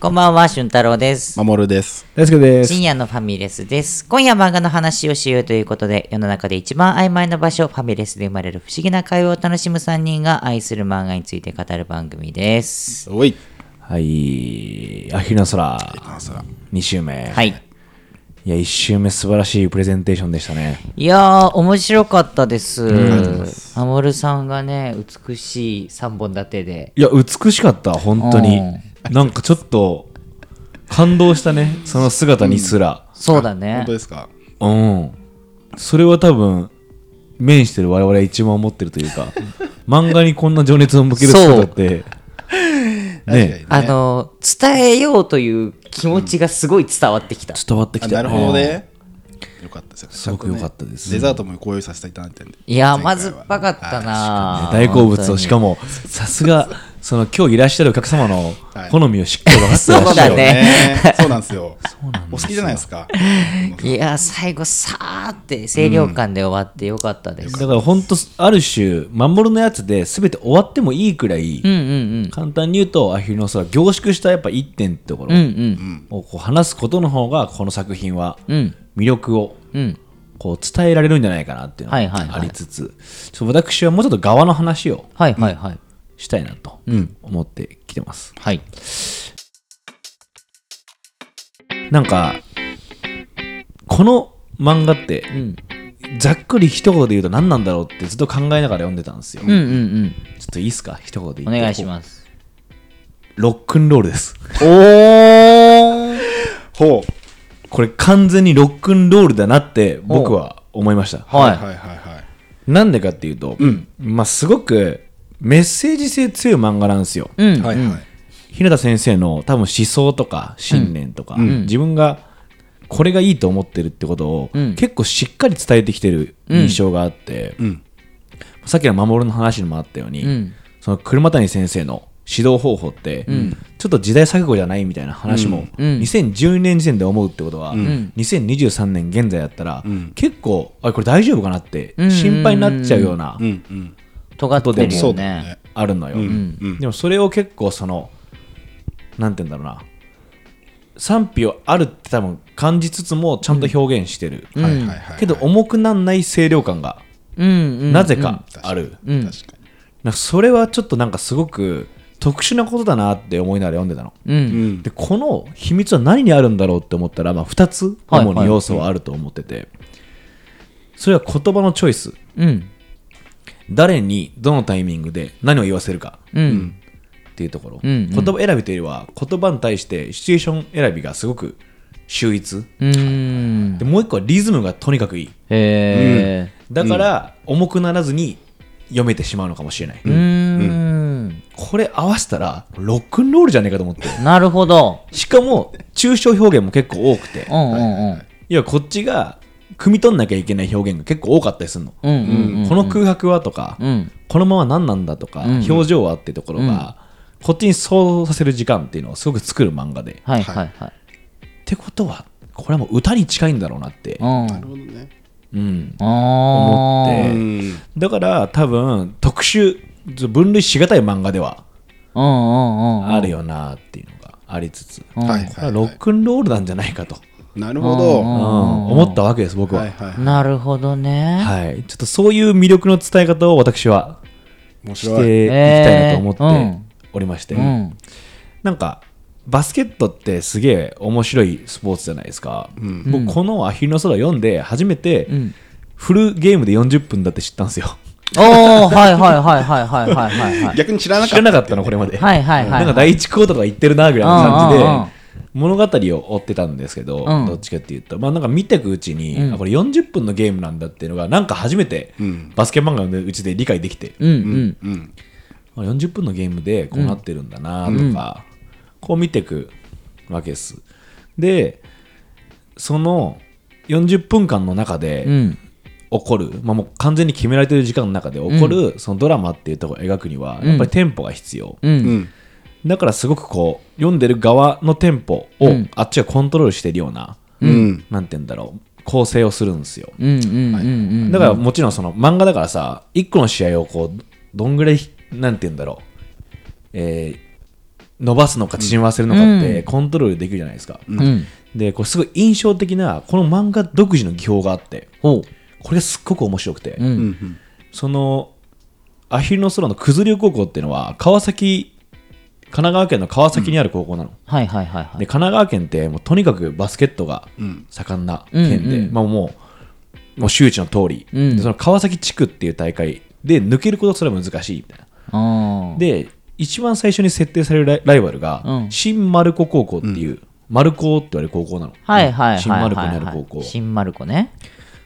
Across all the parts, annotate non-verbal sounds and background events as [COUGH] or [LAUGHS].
こんばんは、俊太郎です。守です。大輔です。深夜のファミレスです。今夜漫画の話をしようということで、世の中で一番曖昧な場所、ファミレスで生まれる不思議な会話を楽しむ3人が愛する漫画について語る番組です。おい。はい。アヒルの空、あさ2週目。はい。いや、1週目素晴らしいプレゼンテーションでしたね。いやー、面白かったです。アモルさんがね、美しい3本立てで。いや、美しかった、本当に。[LAUGHS] なんかちょっと、感動したね、その姿にすら。そうだね本当。ですか？うん。それは多分、面してる我々が一番思ってるというか、[LAUGHS] 漫画にこんな情熱を向ける姿って、ね、あの、伝えようという気持ちがすごい伝わってきた。伝わってきたなるほどね。よかったですよ。すごく良かったですデザートもご用意させていただいてんで。いやー、ま前回はずっぱかったなー大好物をしかも。もさすがその今日いらっしゃるお客様のはい好みをしっかり分かってらっしそうねそうなんですよ。お好きじゃないですか？[LAUGHS] いやー、最後、さーって清涼感で終わってよかったです。だから本当ある種守のやつで全て終わってもいいくらい、うんうん簡単に言うとアヒルの空凝縮したやっぱ一点ってところうん。うんうん。をこう話すことの方がこの作品はうん。魅力をうん。こう伝えられるんじゃないかなっていうのはいはいはいがありつつ、私はもうちょっと側の話をはいはいはい。したいなと思ってきてます。はい。なんかこの漫画ってうん。ざっくり一言で言うと何なんだろうってずっと考えながら読んでたんですよ。うんうんうん。ちょっといいですか？一言でお言って。願いします。ロックンロールです。おー [LAUGHS] ほう。これ完全にロックンロールだなって僕は思いました。はいはいはいはい。なんでかっていうと、まあすごくメッセージ性強い漫画なんですよ。うん。はいはい。日向先生の多分思想とか信念とか、自分がこれがいいと思ってるってことを、うん。結構しっかり伝えてきてる印象があって、うん。さっきの守の話にもあったように、うん。その車谷先生の指導方法って、ちょっと時代錯誤じゃないみたいな話も、うん。2012年時点で思うってことは、ん。2023年現在だったら、ん。結構あこれ大丈夫かなってうん。心配になっちゃうような、うん。うん。尖ってるよねね。。あるのよ、うんうん。でもそれを結構そのなんて言うんだろうな賛否をあるって多分感じつつもちゃんと表現してる、うんはいはいはい。けど重くなんない清涼感が。なぜかある、うん。確かなんかそれはちょっとなんかすごく特殊なことだなって思いながら読んでたのう。んん。でこの秘密は何にあるんだろうって思ったら、まあ、2つはい主に要素はあると思ってて、それは言葉のチョイスうん。誰にどのタイミングで何を言わせるかうん。っていうところ、うんうん言葉選びというよりは言葉に対してシチュエーション選びがすごく秀逸うん。でもう一個はリズムがとにかくいいへだから重くならずに読めてしまうのかもしれない、ー。うーん。これ合わせたらロックンロールじゃねえかと思ってなるほど。しかも抽象表現も結構多くてうんうんうん。要はこっちが汲み取んなきゃいけない表現が結構多かったりするの、うんうんうん。この空白はとか、うん。このまま何なんだとか、うん表情はってところが、こっちに想像させる時間っていうのをすごく作る漫画で、はいはいはい。ってことはこれはもう歌に近いんだろうなって、うん。なるほどね。うん、あ思っーてうん。だから多分特殊分類しがたい漫画ではうんうんうん。あるよなっていうのがありつつ、うん。はいこれはロックンロールなんじゃないかと、なるほど、うん。うん、思ったわけです僕は,はいはい、なるほどね、はい、ちょっとそういう魅力の伝え方を私はしていきたいなと思っておりまして、えーうん、なんかバスケットってすげえ面白いスポーツじゃないですか、うん、僕この「アヒルの空」読んで初めてフルゲームで40分だって知ったんですよ。おおはいはいはいはいはいはいはい、はい、逆に知らなかった、知らなかったのこれまで。はいはいはい、はい、なんか第一クオーターとか言ってるなぐらいの感じで物語を追ってたんですけど、うんどっちかっていうとまあなんか見ていくうちに、あこれ40分のゲームなんだっていうのがなんか初めてんバスケ漫画のうちで理解できて、うんうん。うん。あ40分のゲームでこうなってるんだなとか、こう見ていくわけです。でその40分間の中でうん。起こる、まあ、もう完全に決められてる時間の中で起こる、そのドラマっていうところを描くにはやっぱりテンポが必要、う。うんん。だからすごくこう読んでる側のテンポをあっちがコントロールしてるような、うん。なんて言うんだろう構成をするんですよ。うんうんうんうん。だからもちろんその漫画だからさ、1個の試合をこう、どんぐらい、なんて言うんだろう、えー伸ばすのか縮ませるのかってうんコントロールできるじゃないですか、うん。でこれすごい印象的なこの漫画独自の技法があってほこれがすっごく面白くて、う。う。うんんそのアヒルの空の九頭竜高校っていうのは川崎神奈川県の川崎にある高校なの、はいはいはいはい。で神奈川県ってもうとにかくバスケットがうん。盛んな県で、うんうん。まあ、もうもう周知の通り、うん。でその川崎地区っていう大会で抜けることすら難しいみたいな。ああ。で一番最初に設定されるライバルが、うん。新丸子高校っていう、丸子って言われる高校なの、はいはいはいはいはい。新丸子にある高校。新丸子ね。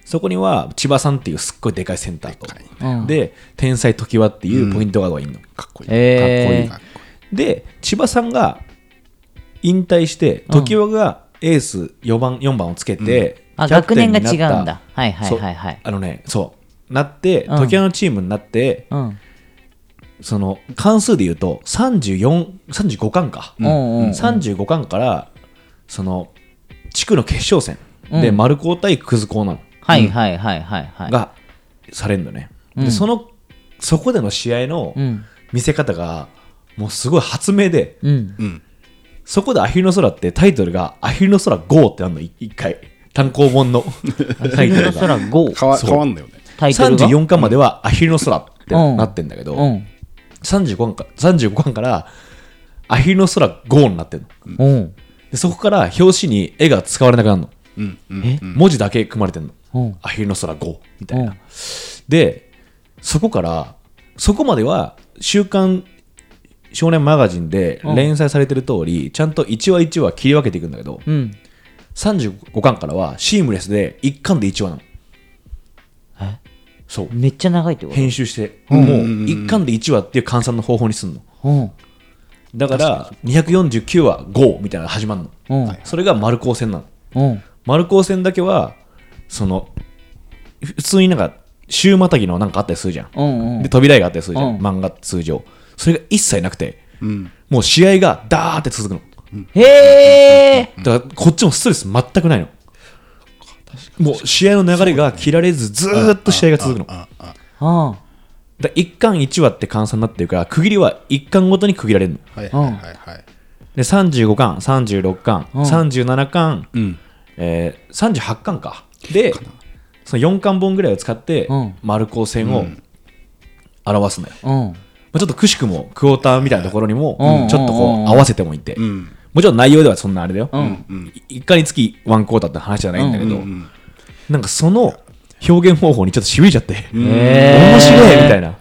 そこには千葉さんっていうすっごいでかいセンターと、うんで天才常盤っていうポイントガードがいるの、かっこいい、えかっこで千葉さんが引退して常盤がエース4番 ,4 番をつけて、あ、キャプ学年が違うんだ。はいはいはいはい。あのねそうなってうん常盤のチームになって、うん。その関数で言うと34 35巻か、うんうんうん。35巻からその地区の決勝戦でうん丸高対クズ高なのはいはいはいはいはい。がされるのね、うんでそのそこでの試合のうん。見せ方がもうすごい発明でうん。そこでアヒルの空ってタイトルがアヒルの空 GO ってなるのい一回。単行本の。[LAUGHS] タイトルが。空5。変わ変わんだよね。タイトルが？34巻まではアヒルの空ってうんなってんだけど、うん。35, 巻か35巻からアヒルの空 GO になってんの。うん。でそこから表紙に絵が使われなくなるの、うんうんえ？文字だけ組まれてんの。うん。アヒルの空 GO みたいな、うん。でそこからそこまでは「週刊少年マガジン」で連載されてる通り、ちゃんと1話1話切り分けていくんだけどうん。35巻からはシームレスで1巻で1話なの。え？そう。めっちゃ長いってこと？編集して、うんもう1巻で1話っていう換算の方法にすんの。うん。だから249話 GO みたいなのが始まるの。うん。はい。それが丸光線なの。うん。丸光線だけはその普通になんか週またぎのなんかあったりするじゃん。うん。で扉絵があったりするじゃん、うん。漫画通常それが一切なくてうん。もう試合がダーって続くの。へえ。だからこっちもストレス全くないの。もう試合の流れが切られずずーっと試合が続くの。だかああうん。ら1巻1話って換算になってるから区切りは1巻ごとに区切られるの。はいはいはいはい。で35巻36巻、うん。37巻、うん。えー、38巻か。でその4巻本ぐらいを使ってうん。丸光線を表すのよ、うん。まあ、ちょっとくしくもクォーターみたいなところにもうん。ちょっとこう合わせてもいて、うん。もちろん内容ではそんなあれだよ、うん。うん。い1回につきワンクォーターって話じゃないんだけど、うんなんかその表現方法にちょっとしびれちゃって、面白いみたいな。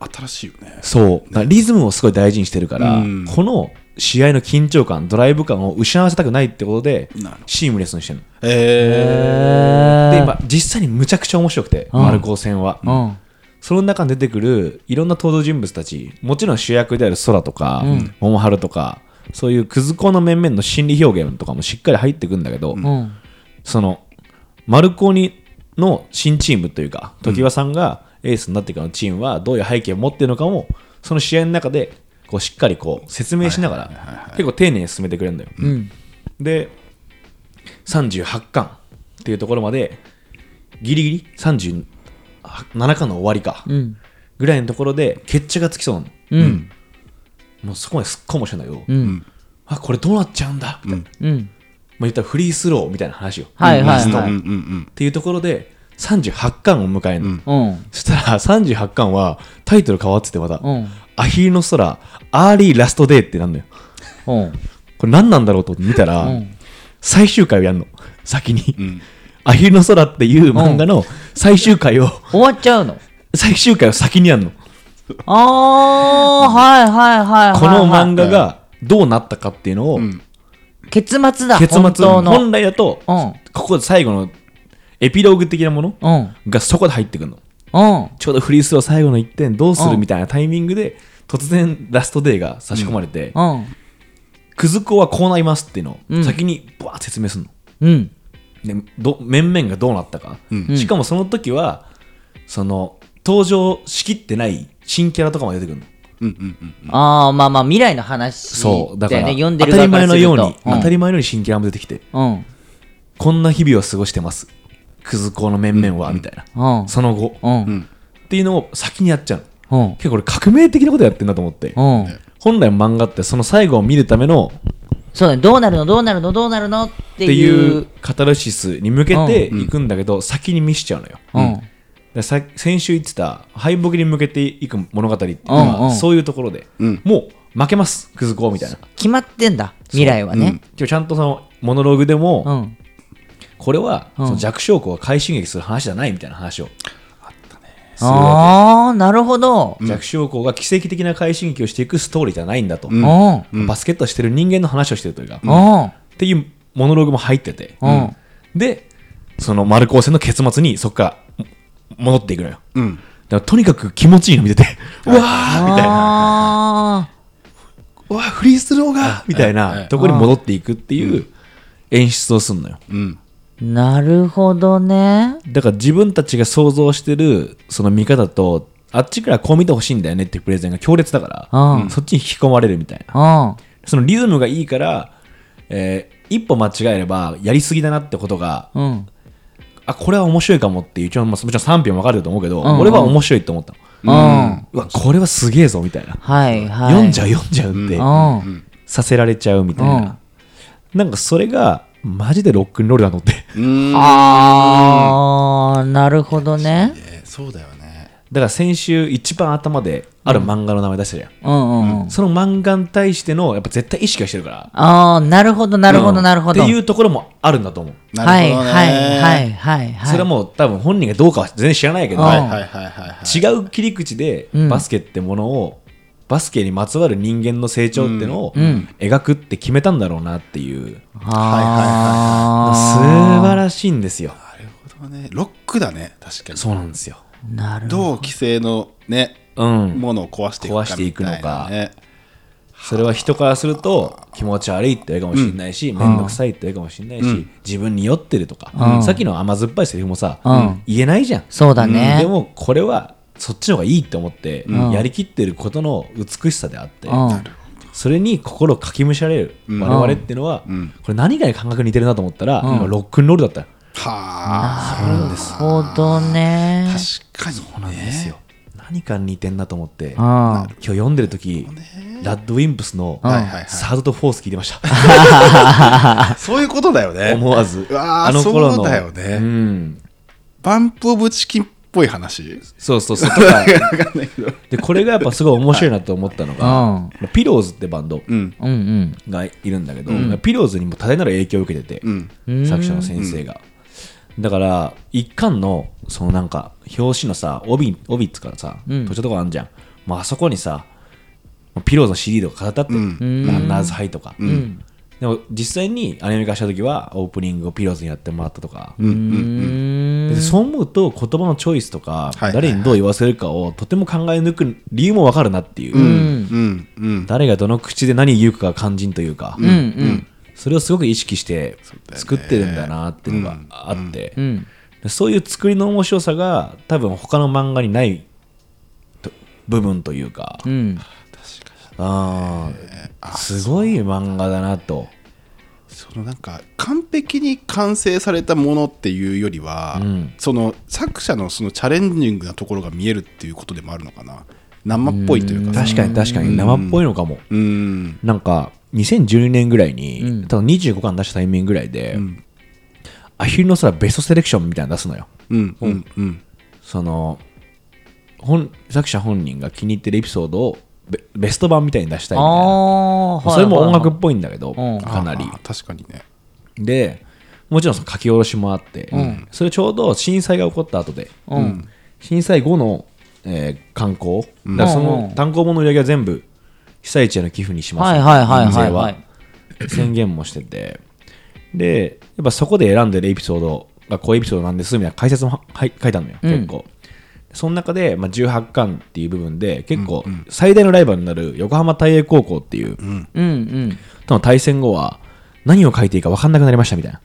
新しいよね。そう。リズムをすごい大事にしてるから、うん。この試合の緊張感ドライブ感を失わせたくないってことでシームレスにしてるの。えで、まあ、実際にむちゃくちゃ面白くて、うん。丸光戦は、うん。その中に出てくるいろんな登場人物たちもちろん主役である空とか、うん桃春とかそういうクズコの面々の心理表現とかもしっかり入ってくんだけど、うん。その丸高にの新チームというか常盤さんがエースになってからのチームはどういう背景を持っているのかもその試合の中でこうしっかりこう説明しながら結構丁寧に進めてくれるんだよ。うん。で38巻っていうところまでギリギリ37巻の終わりかうん。ぐらいのところで決着がつきそうなの。うん。もうそこまですっごい面白いんだけど、うん。あこれどうなっちゃうんだみたいな、まあ、うん。言ったらフリースローみたいな話を、はいはいラストはい。っていうところで38巻を迎えるの、うんうん。そしたら38巻はタイトル変わっててまた、うん。アヒルの空 Early Last Day ってなんのようん。これ何なんだろうと思って見たら、うん最終回をやるの先に、うんアヒルの空っていう漫画の最終回を、終わっちゃうの？最終回を先にやるの。ああ、はいはいはいはい。この漫画がどうなったかっていうのを、うん結末だ。結末、本当の。本来だと、うん。ここで最後のエピローグ的なものうん。がそこで入ってくるの。うん。ちょうどフリースロー最後の1点どうすうんるみたいなタイミングで、突然ラストデーが差し込まれて、うん。くず子はこうなりますっていうのうんを先にバーッ説明するの。うん。でど面々がどうなったか、うんしかもその時はその登場しきってない新キャラとかも出てくるのうんうんうんああ、まあまあ、未来の話そうだから、ね。読んで当たり前のように、うん当たり前のように新キャラも出てきてうん。こんな日々を過ごしてますクズ子の面々は、みたいな、うん。その後、うん。うんっていうのを先にやっちゃうのうん。結構これ革命的なことやってんだと思って、うん。本来漫画ってその最後を見るためのそうだね。どうなるの？どうなるの？どうなるの？ってっていいうう。カタルシスに向けていくんだけど、先に見しちゃうのよ。うん。でさ先週言ってた敗北に向けていく物語っていうのうんうんはそういうところで、うんもう負けますクズコみたいな決まってんだ。未来はね。今日ちゃんとそのモノローグでも、うん。これはうんその弱小校が快進撃する話じゃないみたいな話をするわああ、なるほど。け、弱小校が奇跡的な快進撃をしていくストーリーじゃないんだと、うん。うん。バスケットをしてる人間の話をしてるというか、っうん。ていうモノローグも入ってて、うん。でその丸高戦の結末にそこから戻っていくのようん。だからとにかく気持ちいいの見ててうわーみたいなあうわフリースローがみたいなところに戻っていくっていう演出をすんのようん。あ、なるほどね。だから自分たちが想像してるその見方とあっちからこう見てほしいんだよねっていうプレゼンが強烈だから、うんそっちに引き込まれるみたいなうん。そのリズムがいいから、えー一歩間違えればやりすぎだなってことがうん。あこれは面白いかもっていう一応、まあ、もちろん賛否も分かると思うけど、んうん俺は面白いと思ったの、うん。うわこれはすげえぞみたいな、はいはい。読んじゃう読んじゃうってうん。させられちゃうみたいな、なんかそれがマジでロックンロールだと思ってうん。ああ、なるほどね。えーそうだよね。だから先週一番頭である漫画の名前出してるやん、うんうんうん。その漫画に対してのやっぱ絶対意識はしてるからああ、なるほどなるほどなるほど。っていうところもあるんだと思う、なはいるほどね。はいはいはいはい。それはもう多分本人がどうかは全然知らないけど、うんはいはいはいはいはい。違う切り口でうんバスケってものを、バスケにまつわる人間の成長ってのをん描くって決めたんだろうなっていう、あ素晴らしいんですよなるほどね。ロックだね。確かに。そうなんですよあ。なるほど。どう規制のね、うんものを壊していくか壊していくのか。それは人からすると気持ち悪いって言うかもしれないし、面倒くさいって言うかもしれないし、自分に酔ってるとか、うんさっきの甘酸っぱいセリフもさ、うん言えないじゃん。そうだね。でもこれはそっちの方がいいって思って、んやりきってることの美しさであって、うんそれに心をかきむしゃれる我々っていうのは、んこれ何かに感覚似てるなと思ったら、うん今ロックンロールだったよはあ。なるほどね。確かに。そうなんですよ。何かに似てんなと思って、うん。今日読んでる時、ラッドウィンプスのサードとフォース聞いてました。[LAUGHS] そういうことだよね。思わず。あの頃の。そうだよねうん。バンプオブチキンっぽい話。そうそうそう。で、これがやっぱすごい面白いなと思ったのが、ピローズってバンド。がいるんだけど、ピローズにも多大なる影響を受けてて、うん。作者の先生が。だから、一巻の、そのなんか、表紙のさ、帯、帯っつからさ、うん途中とかあんじゃん。もうあそこにさ、ピローズの CD とか飾ってあって、ランナーズハイとか。うん。でも実際にアニメ化した時はオープニングをピローズにやってもらったとか、うん。う。うんんでそう思うと言葉のチョイスとか、はいはい誰にどう言わせるかをとても考え抜く理由もわかるなっていう、うんうん。うん。誰がどの口で何言うかが肝心というか、うんうんそれをすごく意識して作ってるんだなっていうのがあって、うん。でそういう作りの面白さが多分他の漫画にないと部分というか、うん。あーすごい漫画だなと。そのなんか完璧に完成されたものっていうよりは、うん。その作者のそのチャレンジングなところが見えるっていうことでもあるのかな？生っぽいというか。さ確かに確かに。生っぽいのかも。うん。なんか2012年ぐらいに、うん。多分25巻出したタイミングぐらいで、ん。アヒルの空ベストセレクションみたいなの出すのよ。うんうんうん。その本作者本人が気に入ってるエピソードをベベスト版みたいに出したいみたいな。それも音楽っい。ぽいんだけど、うん。かなり。確かにね。で、もちろんその書き下ろしもあって、ん。それちょうど震災が起こった後で、うん。震災後の、えー観光、だからそうんうのん。単行本の売り上げは全部被災地への寄付にします。はいはいはい印税はい。は。い。宣言もしてて。でやっぱそこで選んでるエピソードがこういうエピソードなんですみたいな解説もははい書いてあるのよ、うん。結構その中で、まあ、18巻っていう部分で結構最大のライバルになる横浜大英高校っていう。との対戦後は何を書いていいか分かんなくなりましたみたいな。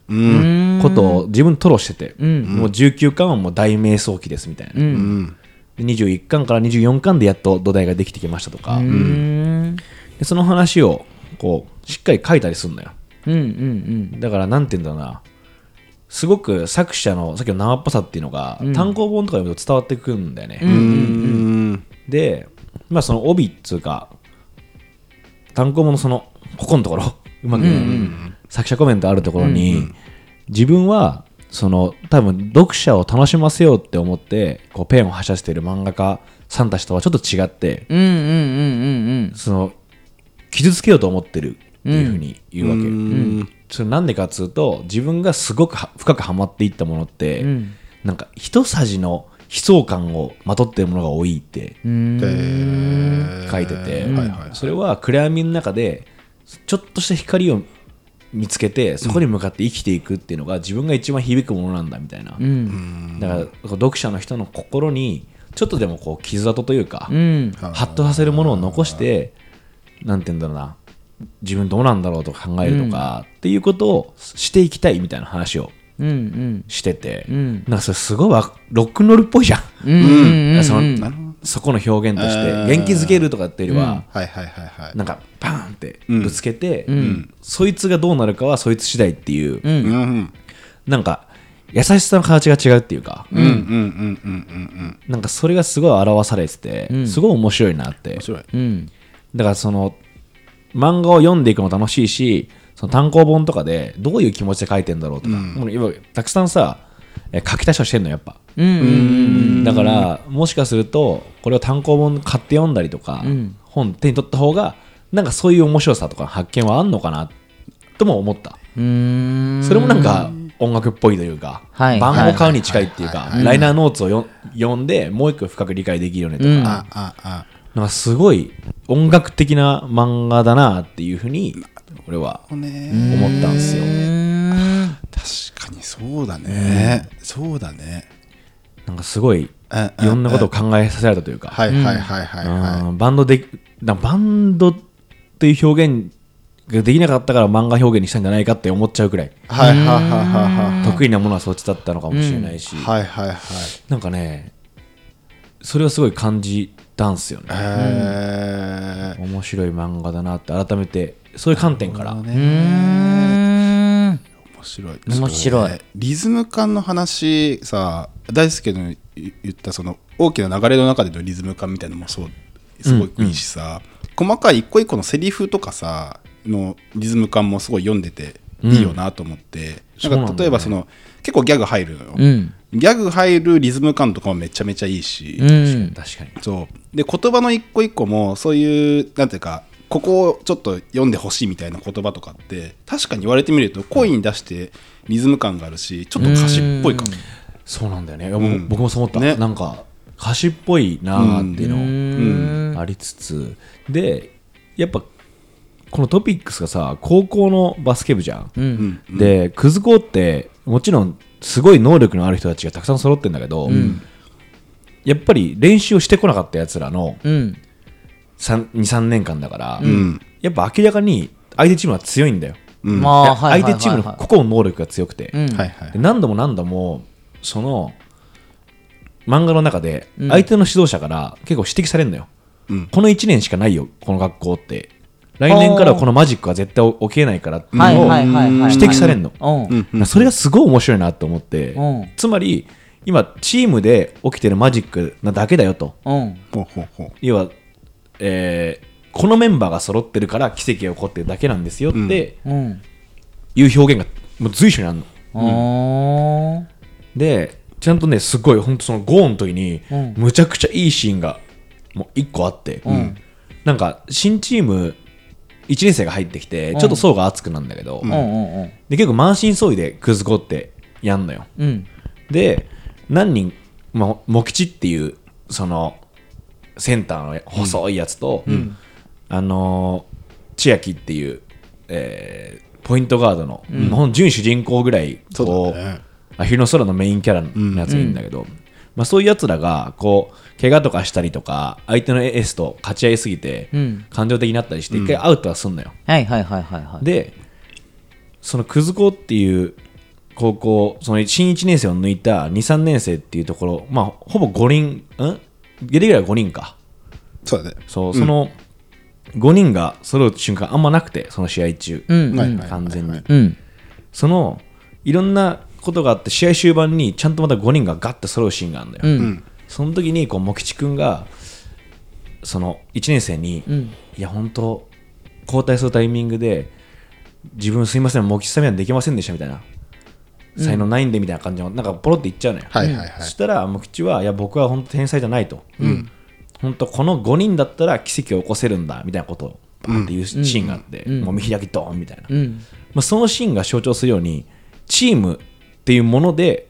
ことを自分吐露してて、うんもう19巻はもう大迷走期ですみたいな、う。うん。んで21巻から24巻でやっと土台ができてきましたとか、うん。でその話をこうしっかり書いたりするのよ。うんうん。だからなんて言うんだろうなすごく作者のさっきの生っぽさっていうのが、単行本とか読むと伝わってくるんだよね、うん。うんでまあその帯っつうか単行本のそのここのところうまく、作者コメントあるところに、自分はその多分読者を楽しませようって思ってこうペンを走らせている漫画家さんたちとはちょっと違って傷つけようと思ってるっていうふうに言うわけ、うんそれなんでかっつうと自分がすごくは深くハマっていったものって、ん。なんか一さじの悲壮感をまとってるものが多いって書いてて、それは暗闇の中でちょっとした光を見つけてそこに向かって生きていくっていうのが自分が一番響くものなんだみたいな、うん。だから読者の人の心にちょっとでもこう傷跡というか、うん。ハッとさせるものを残してなんて言うんだろうな自分どうなんだろうとか考えるとか、っていうことをしていきたいみたいな話をうんうん。してて、ん。なんかそれすごいわロックンロールっぽいじゃん、うんうん。そのそこの表現として元気づけるとかっていうよりは、はいはいはいはい。なんかパーンってぶつけて、ん。そいつがどうなるかはそいつ次第っていう、うん。うんうん。なんか優しさの形が違うっていうか、うん。うんうんうんうんなんかそれがすごい表されてて、すごい面白いなって。面白い。うん。だからその漫画を読んでいくの楽しいしその単行本とかでどういう気持ちで書いてんだろうとか、もう今たくさんさえ書き足しはしてんのやっぱ、うん。だからもしかするとこれを単行本買って読んだりとか、本手に取った方がなんかそういう面白さとか発見はあんのかなとも思った。うん。それもなんか音楽っぽいというか、はい。版を買うに近いっていうか、ライナーノーツをよ読んでもう一個深く理解できるよねとか、うん。あああなんかすごい音楽的な漫画だなっていうふうに俺は思ったんですよ。うん。確かにそうだね。そうだね。なんかすごいいろんなことを考えさせられたというか、はいはいはいはいはうん。バンドでバンドっていう表現ができなかったから漫画表現にしたんじゃないかって思っちゃうくらい。得意なものはそっちだったのかもしれないし、はいはいはい。なんかねそれはすごい感じたんすよね。へえ面白い漫画だなって改めてそういう観点から、うん。面白い。面白い。ね。リズム感の話さ大輔の言ったその大きな流れの中でのリズム感みたいなのもそうすごくいいしさ、細かい一個一個のセリフとかさのリズム感もすごい読んでていいよなと思って、なんかそうなんだよね。例えばその結構ギャグ入るのよ、うん。ギャグ入るリズム感とかもめちゃめちゃいいし、うん。確かに。そう。で言葉の一個一個もそういうなんていうかここをちょっと読んでほしいみたいな言葉とかって確かに言われてみると声に出してリズム感があるしちょっと歌詞っぽいかも。そうなんだよね、ん。僕もそう思った、ね。なんか歌詞っぽいなーっていうのうん。ありつつ、でやっぱこのトピックスがさ高校のバスケ部じゃん、うん。でクズ校ってもちろんすごい能力のある人たちがたくさん揃ってんだけど、やっぱり練習をしてこなかったやつらのうん。23年間だから、ん。やっぱ明らかに相手チームは強いんだよ、うん。相手チームの個々の能力が強くて、何度も何度もその漫画の中で相手の指導者から結構指摘されるのよ、うん。この1年しかないよこの学校って来年からはこのマジックは絶対起きえないからっていうはいのを。指摘されるの、うん。それがすごい面白いなと思って、うん。つまり今チームで起きてるマジックなだけだよと。要は、えーこのメンバーが揃ってるから奇跡が起こってるだけなんですよってうん。いう表現がもう随所にあるの。おー。でちゃんとねすごい本当そのゴーンの時に、うん。むちゃくちゃいいシーンがもう1個あって、ん。なんか新チーム1年生が入ってきてちょっと層が厚くなんだけど、うん。うんうん。で結構満身創痍でクズコってやんのよ。うん。で何人、まあ、モキチっていうそのセンターの細いやつと、あのー千秋っていう、えーポイントガードの、ほん準主人公ぐらいこそうだね。アヒルの空のメインキャラのやつがいるんだけど、まあ、そういうやつらがこう怪我とかしたりとか相手のエースと勝ち合いすぎて、うん。感情的になったりして一回アウトはすんのよ、はいはいはいはいはい。でそのくず校っていう高校その新1年生を抜いた23年生っていうところまあほぼ5人ん？ゲレギュラー5人か。そうだね。そう、その5人が揃う瞬間あんまなくてその試合中、うん。はいはいはいはい。完全に。うん。そのいろんなことがあって試合終盤にちゃんとまた5人がガッて揃うシーンがあるんだよ、うん。その時にこう茂吉君がその1年生に、ん。いや本当交代するタイミングで自分すいませんモキサミはできませんでしたみたいな。才能ないんでみたいな感じのなんかポロって言っちゃうのよ、はいはいはい。そしたらモキチはいや僕は本当天才じゃないと、本当この5人だったら奇跡を起こせるんだみたいなことをバーンって言うシーンがあって、もう見開きドーンみたいな、うん。まあ、そのシーンが象徴するようにチームっていうもので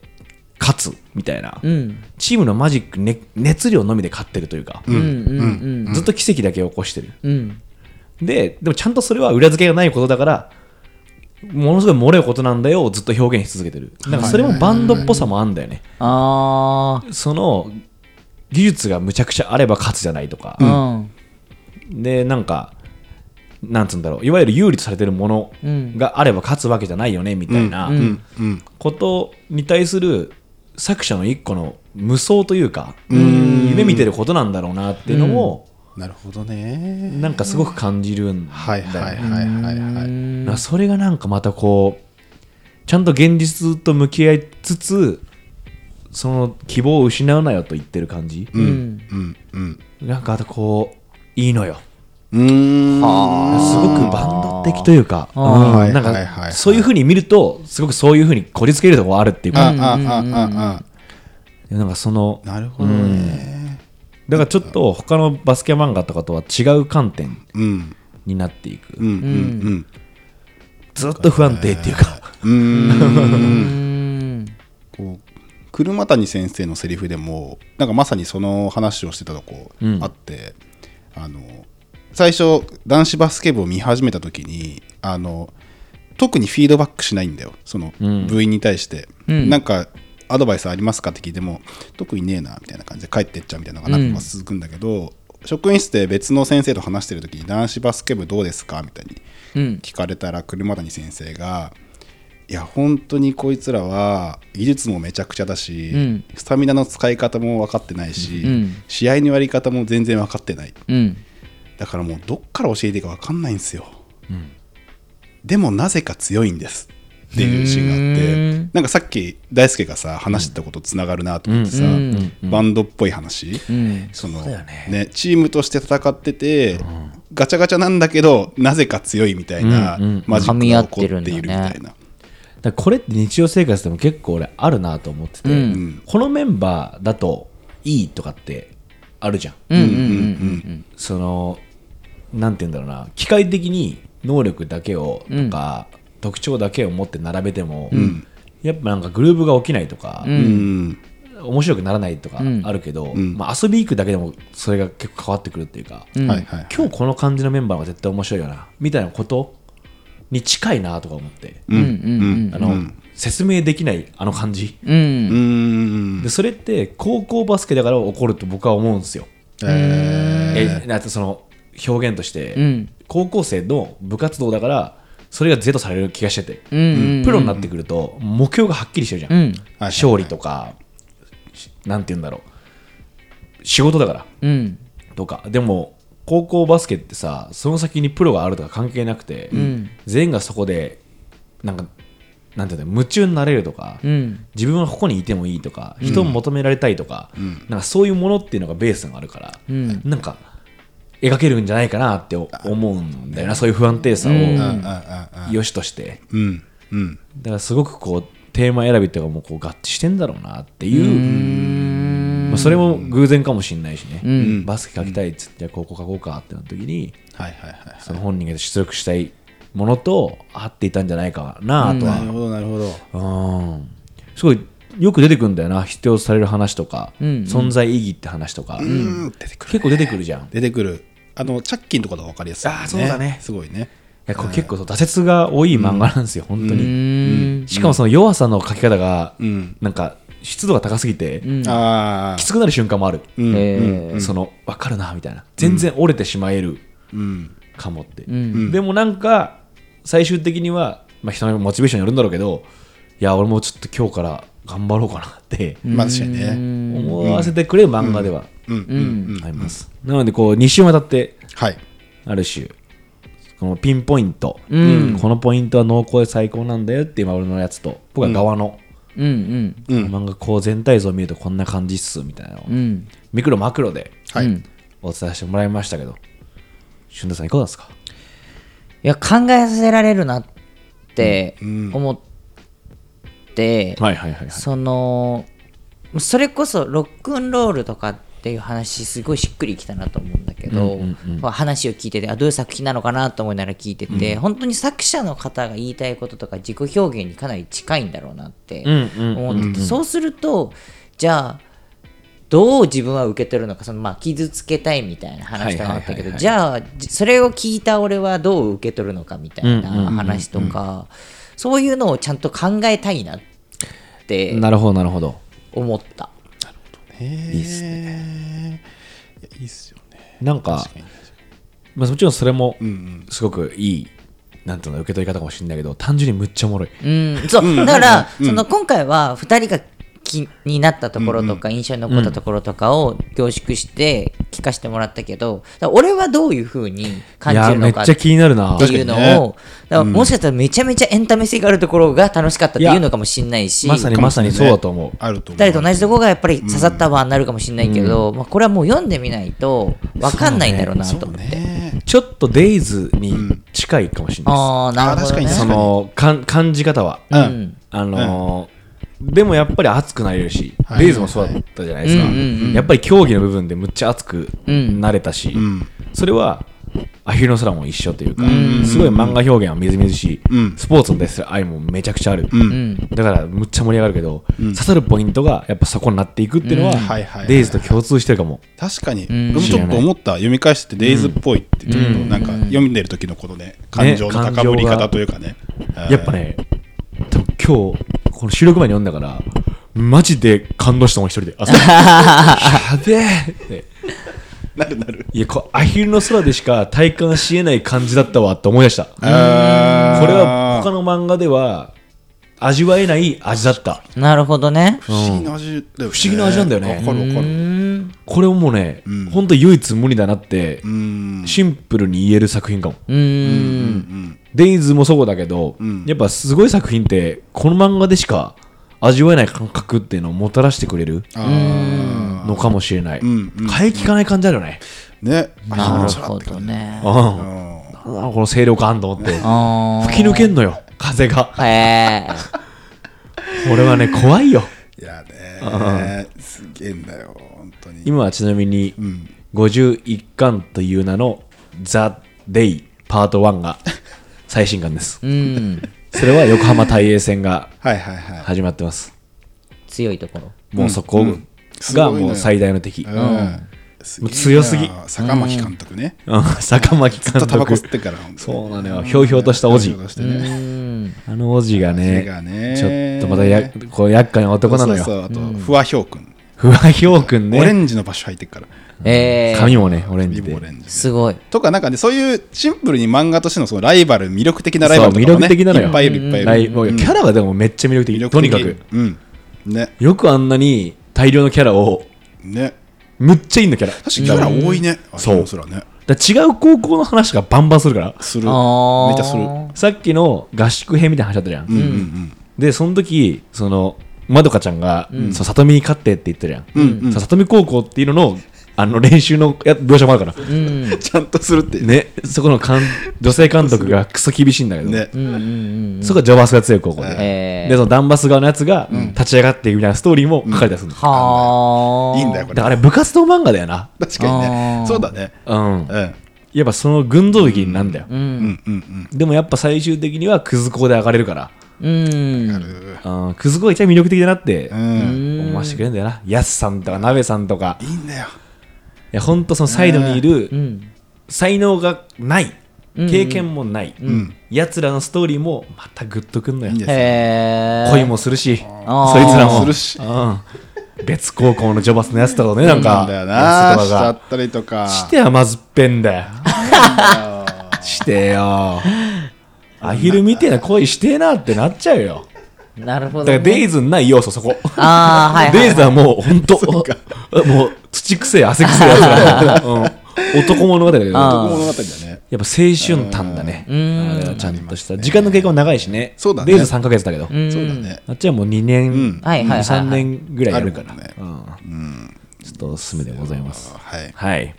勝つみたいな、うん。チームのマジック、ね、熱量のみで勝ってるというか、ずっと奇跡だけ起こしてる。うん。ででもちゃんとそれは裏付けがないことだからものすごい漏れることなんだよをずっと表現し続けてる。なんかそれもバンドっぽさもあんだよね。あその技術がむちゃくちゃあれば勝つじゃないとか、あうん。でなんかなんつうんだろう。いわゆる有利とされてるものがあれば勝つわけじゃないよねみたいなことに対する作者の一個の無双というか夢見てることなんだろうなっていうのもなるほどね。なんかすごく感じるんだよはいはいはいはいそれがなんかまたこうちゃんと現実と向き合いつつその希望を失うなよと言ってる感じ、うん。うん。うん。なんかあとこういいのようーんすごくバンド的というか、なんかそういうふうに見るとすごくそういうふうにこじつけるところあるっていうか、なんかそのあなるほどね。だからちょっと他のバスケ漫画とかとは違う観点うん。になっていく、うんうんずっと不安定っていうか、こう車谷先生のセリフでもなんかまさにその話をしてたとこうんあって、あの最初男子バスケ部を見始めた時にあの特にフィードバックしないんだよ。そのうん。部員に対して、うん。なんかアドバイスありますか？って聞いても特にねえなみたいな感じで帰ってっちゃうみたいなのが何個か続くんだけど、職員室で別の先生と話してる時に男子バスケ部どうですか？みたいにうん。聞かれたら車谷先生がいや本当にこいつらは技術もめちゃくちゃだし、うん。スタミナの使い方も分かってないし、うん。試合のやり方も全然分かってない。うんだからもうどっから教えていいか分かんないんですよ、でもなぜか強いんです。っていうシーンがあって。なんかさっき大輔がさ話してたことつながるなと思ってさ、うん。バンドっぽい話、うん。そのね。ね、チームとして戦ってて、ガチャガチャなんだけどなぜか強いみたいなうん。うん。マジックが起こっているみたいな。だこれって日常生活でも結構俺あるなと思ってて、うん。このメンバーだといいとかってあるじゃん、うんうんうん。そのなんて言うんだろうな機械的に能力だけをとか、特徴だけを持って並べても、やっぱなんかグルーブが起きないとか、うん。面白くならないとかあるけど、まあ、遊び行くだけでもそれが結構変わってくるっていうか、うん。今日この感じのメンバーは絶対面白いよなみたいなことに近いなとか思って、うん。うん。あの説明できないあの感じ。うん。うん。うんでそれって高校バスケだから起こると僕は思うんですよ。ええだってその表現として、うん。高校生の部活動だからそれが是とされる気がしてて、うんプロになってくると目標がはっきりしてるじゃん、うん。勝利とかしなんて言うんだろう。仕事だから。うん。とか。でも高校バスケってさその先にプロがあるとか関係なくて、ん。全員がそこでなんかなんていうんだろう夢中になれるとか、うん。自分はここにいてもいいとか人を求められたいとか,、なんかそういうものっていうのがベースがあるから、ん。なんか描けるんじゃないかなって思うんだよなそういう不安定さを良しとして。うん。うん。だからすごくこうテーマ選びとかもこう合致してんだろうなっていうまあ、それも偶然かもしれないしね、ん。バスケ書きたいっつってじゃあ高校書こうかってなった時にはいはいはいその本人が出力したいものと合っていたんじゃないかなとはなるほどなるほど。うん。すごいよく出てくるんだよな。必要とされる話とか、うん存在意義って話とか、うん。出てくる。結構出てくるじゃん。い出てくる。あのチャッキンとかと分かりやすいよあーそうだね。すごいね。やこれ結構そう挫折が多い漫画なんですよ、本当うに、ん。しかもその弱さの書き方が、うん。なんか湿度が高すぎて、うん。ああきつくなる瞬間もある、うん。えー。その分かるなみたいな。全然折れてしまえるうん。かもって、ん。でもなんか最終的には、まあ、人のモチベーションによるんだろうけどいや俺もちょっと今日から頑張ろうかなって。まあ確かにね。思わせてくれる漫画ではあります、なのでこう2週にわたってはい。ある種このピンポイント、うん。このポイントは濃厚で最高なんだよっていう俺のやつと僕は側の、うんうん。うん。漫画こう全体像を見るとこんな感じっすみたいなのを、うん。ミクロマクロでお伝えしてもらいましたけど俊太さんいかがですか？や考えさせられるなってうん。思って、はいはいはいはい。そのそれこそロックンロールとかっていう話すごいしっくりきたなと思うんだけど、うんうんうん。まあ話を聞いててあどういう作品なのかなと思いながら聞いてて、本当に作者の方が言いたいこととか自己表現にかなり近いんだろうなってうんうん思ってて、そうするとじゃあどう自分は受け取るのかそのまあ傷つけたいみたいな話とかあったけどはいはいはいはい。じゃあじそれを聞いた俺はどう受け取るのかみたいなうんうんうんうん。話とかそういうのをちゃんと考えたいなってなるほどなるほど。い思った。いっすね。いいっすよね。なんかまあもちろんそれもすごくいいなんていうの受け取り方かもしれないけど単純にむっちゃおもろい。うん、そう、だから、その今回は2人が気になったところとか、印象に残ったところとかを凝縮して聞かせてもらったけど、俺はどういうふうに感じるのかめっちゃ気になるな。っていうのを、だからもしかしたらめちゃめちゃエンタメ性があるところが楽しかったっていうのかもしれないし、まさにまさにそうだと思う。あると思う。二人と同じところがやっぱり刺さった場になるかもしれないけど、まあ、これはもう読んでみないと分かんないんだろうなと思って。ねちょっとデイズに近いかもしれない。です、ああ、なるほど、ね。あー確かにそのかん感じ方は、うん。あのーでもやっぱり熱くなれるし、はい。デイズもそうだったじゃないですか、うんうんうん。やっぱり競技の部分でむっちゃ熱くうんなれたし、ん。それはアヒルの空も一緒というか、ん。すごい漫画表現はみずみずしい、うん。スポーツに対する愛もめちゃくちゃある、うん。うん。だからむっちゃ盛り上がるけど、刺さるポイントがやっぱそこになっていくっていうのは、うん。はいはいはい。はいデイズと共通してるかも、確かに、ん。俺もちょっと思った読み返してデイズっぽいってちょっとなんか読んでる時のこのね感情の高ぶり方というかね。やっぱね多分今日この収録前に読んだからマジで感動したもん一人で。朝やべえ。ってなるなる。いやこうアヒルの空でしか体感しえない感じだったわって思い出した。これは他の漫画では味わえない味だった。なるほどね。不思議な味。だよね不思議な味なんだよね。わかるわかる。うん。これをもうね、ん。ほんと唯一無二だなってうん。シンプルに言える作品かも。うん。うんデイズもそうだけど、んやっぱすごい作品ってこの漫画でしか味わえない感覚っていうのをもたらしてくれるあのかもしれない。んうん替え聞かない感じあるよね。ーねなるほどね。うん。この清涼感と思って。あ吹き抜けんのよ、風が。あ。へえ。俺はね、怖いよ。いやねすげえんだよ本当に今はちなみに、ん51巻という名のザ・デイパート1が最新巻です。うん。それは横浜大英戦がはいはいはい。始まってます。強いところ。もうそこがもう最大の敵。うん。う強すぎ。な坂巻監督ね。うん。坂巻監ずっとタバコ督吸ってっから。そうなのよ。ひょうひょうとしたおじ。ね。うん。あのおじがねがね。ちょっとまたやこう厄介な男なのよ。そうそうあと不破ひょうくん。不破ひょうくんオレねンジの場所入ってっからええ。髪もねオレンジで。すごい。とかなんかねそういうシンプルに漫画としてのそのライバル魅力的なライバルとかも、ね、魅力的なのよ。いっぱいいるいっぱいいる。ライもうキャラがでもめっちゃ魅力的。魅力的。とにかく。うんねよくあんなに大量のキャラをね。むっちゃいいんだキャラ。確かにキャラ多いね。あそうそらね。だ違う高校の話がバンバンするから。する。めっちゃする。さっきの合宿編みたいな話あったじゃん、うんうん。でその時そのまどかちゃんが、そう里見に勝ってって言ってるやん、うんうん。そう里見高校っていうののあの練習のや描写もあるから、うん。ちゃんとするってねね。そこの監女性監督がクソ厳しいんだけど、ね。うんうんうん。そこはジョバスが強い高校で、ええでそのダンバス側のやつが立ち上がっていくみたいなストーリーも書かれたりするの、はあ。いいんだよこれ。だからあれ部活動漫画だよな。確かにあねー。そうだね。うん。うん。やっぱその群像劇なんだよ、う。うんんうんでもやっぱ最終的にはクズ校で上がれるから、うん。うん、クズ校が一番魅力的だなってうん。うん思わせてくれるんだよな。やすさんとかなべさんとか。いいんだよ。いやほんとそのサイドにいるうん。才能がない。うん。経験もない、ん。やつらのストーリーもまたグッとくんのよ。恋もするしそいつらも。するし。うん。別高校のジョバスのやつとかねなんかやつとかが。ったりとか。してはまずっぺんだよ。してよ。アヒルみてえな恋してえなってなっちゃうよ。なるほどね。だからデイズにない要素そこ。ああ、はいはい。[LAUGHS] デイズはもう本当 [LAUGHS] もう土くせえ汗くせえやつら、うん、男物語だけどあやっ男物語だね。ぱ青春譚だね。ちゃんとした。時間の経過も長いしね。そうだね。デイズ3ヶ月だけど。うん。そうだね。あっちはもう2年、うん。はいはいはいはい。3年ぐらいやるから。あるうん。ちょっとおすすめでございます。はい。はい。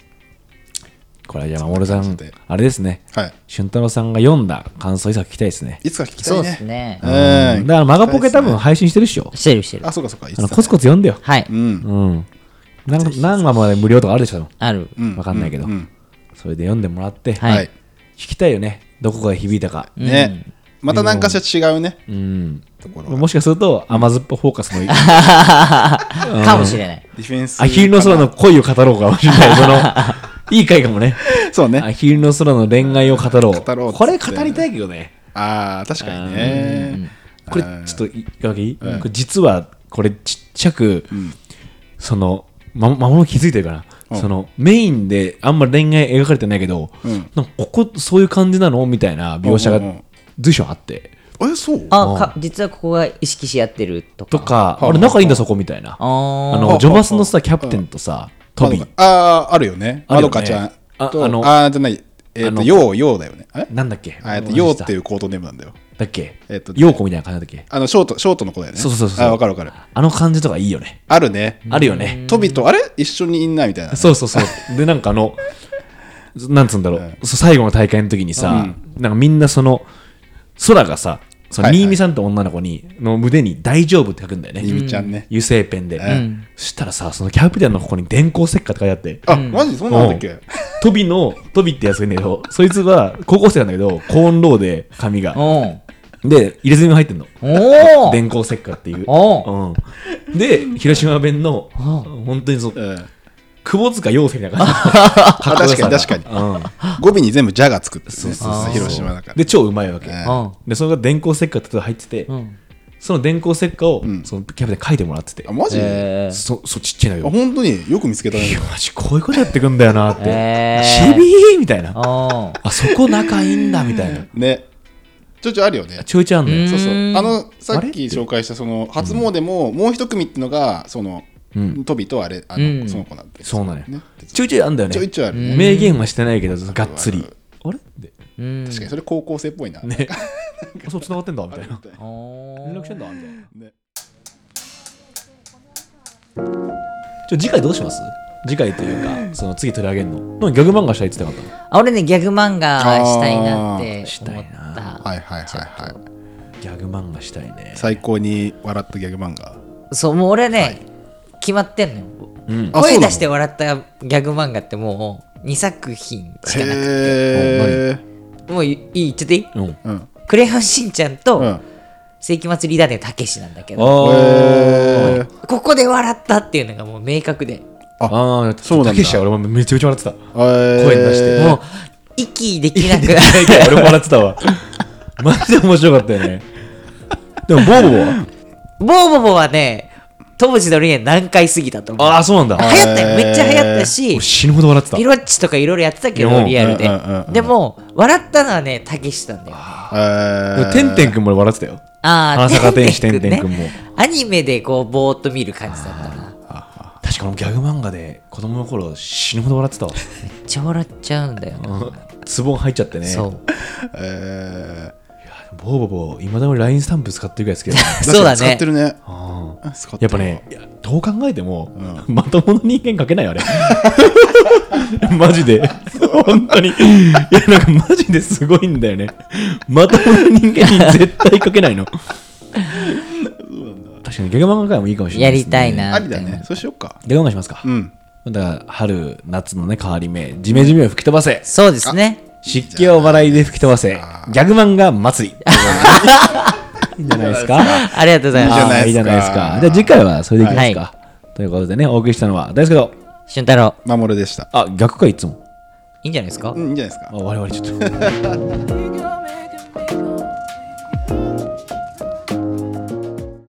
これじゃあ守さんあれですね。はい。俊太郎さんが読んだ感想いつか聞きたいですね。いつか聞きたそいうねですね。うん。だからマガポケ多分配信してるっしょ。してるしてる。あ。そうかそうか。あのコツコツ読んでよ。はい。うん。うん何何話まで無料とかあるでしょ。ある。うん。わかんないけど。うんうん。それで読んでもらってはい。はい聞きたいよね。どこが響いたか。ね。また何かしら違うね。うん。ところが。もしかすると甘酸っぱフォーカスの [LAUGHS] かもしれない。ディフェンスアヒルの空の恋を語ろうかもしれない。その [LAUGHS] いい回かもね。そうね。アヒルの空の恋愛を語ろう。語ろうっつってこれ語りたいけどね。ああ確かにね。これちょっといいかけいい、これ実はこれちっちゃく、そのま魔物気づいてるかな、うん。そのメインであんまり恋愛描かれてないけど、うん。なんかここそういう感じなのみたいな描写がうんうんうん。随所あって。えそう？あ、か実はここが意識し合ってるとか。とかあ俺仲いいんだそこみたいな。あのジョバスのさキャプテンとさトビまどかあああるよね。まどかちゃんとああのああじゃない。えっあのとようようだよね。えなんだっけ？あえっと忘れようっていうコードネームなんだよだっけ？えっと陽子みたいな感じだっけ？あのショートショートの子だよね。そうそうそうそう。あわかるわかる。あの感じとかいいよね。あるね。あるよね。トビとあれ？一緒にいんなみたいな。そうそうそう。で、なんかあの、なんつうんだろう、そう最後の大会の時にさ、なんかみんなその、空がさ、そのはいはい。新見さんって女の子に、の腕に大丈夫って書くんだよね。ゆみちゃんね。油性ペンで。ん。そしたらさ、そのキャプテンのここに電光石火って書いてあって、あマジ？そんなんだっけ？トビの、トビってやつがいるんだけど、そいつは高校生なんだけど、コーンローで髪が。おで、入れ墨も入ってんの。お電光石火っていう。おうん、で、広島弁の、本当にそう、うん窪塚洋介みたいな感じ。あ [LAUGHS] 確かに確かに。うん。語尾に全部「じゃ」がつくってね。そうそうそう。広島だからで超うまいわけ、うん。でそれが電光石火って入ってて、ん。その電光石火を、ん。そのキャプテン書いてもらってて、あマジ？あえ。ーそそうちっちゃいのよ。本当に？よく見つけたね。マジこういうことやってくんだよなって、えーちびーみたいな。おあそこ仲いいんだみたいな。ねちょいちょいあるよね。ちょいちょいあんのよ、そうそう。うんあのさっき紹介したその初詣ももう一組っていうのがそのうん。トビとあれあうん。のその子なんでそうなのよ、ね。ちょいちょいあんだよね。ちょいちょいあるね。明言はしてないけどがっつり。あれ？でうん。確かにそれ高校生っぽいな。ね。あそう繋がってんだみたいな。お連絡してんだみたいな。ね。ちょ次回どうします？次回というかその次取り上げるの？なんかギャグ漫画したいって言ってなかったのあ俺ねギャグ漫画したいなってしたい思った。なはいはいはいはい。ギャグ漫画したいね。最高に笑ったギャグ漫画？そうもう俺ね、決まってんのよ。うん。あそうなの声出して笑ったギャグ漫画ってもう2作品しかなくて。へえもういい言っちゃっていい？うん。うん。クレヨンしんちゃんと、うん。世紀末リーダーでたけしなんだけど。あへー。ここで笑ったっていうのがもう明確でああそうなんだ。たけしは俺もめちゃめちゃ笑ってた。声声出して。もう息できなく俺も笑ってたわ。マジで面白かったよね。でもボーボーは？ボーボボはね当時の恋愛何回過ぎたと思う。ああそうなんだ。流行ったよ。めっちゃ流行ったし俺死ぬほど笑ってた。ピロッチとかいろいろやってたけうん。どリアルで。うんうんうんうん。でも笑ったのはねたけしさんだよ。ねえー。てんてんくんも俺笑ってたよ。ああ花坂天使てんてんくんも。アニメでこうぼーっと見る感じだったな確かにギャグ漫画で子供の頃死ぬほど笑ってたわ。めっちゃ笑っちゃうんだよな。ツボン入っちゃってね。そう。えボーボーボーいまだに LINE スタンプ使ってるぐらい好きだよ。ー [LAUGHS] そうだね。使ってるね。あー使ってるやっぱねいやどう考えても、まともな人間書けないよあれ [LAUGHS] マジで。本当に。いやなんかマジですごいんだよね。まともな人間に絶対書けないの確かにギャグ漫画界もいいかもしれなやりいですね。たいなありだね。そうしようか。ギャグ漫画しますか、うん。だから春夏のね変わり目ジメジメを吹き飛ばせ。そうですね。湿気を笑いで吹き飛ばせ。ギャグ漫画祭。り [LAUGHS] いいんじゃないですか？[LAUGHS] ありがとうございます。いいじゃないですか。じゃないですか。じゃあ次回はそれでいきますか、ということでねお送りしたのは大輔と。俊太郎。守でした。あ逆かいつも。いいんじゃないですか？うんいいんじゃないですか。あ我々ちょっと [LAUGHS]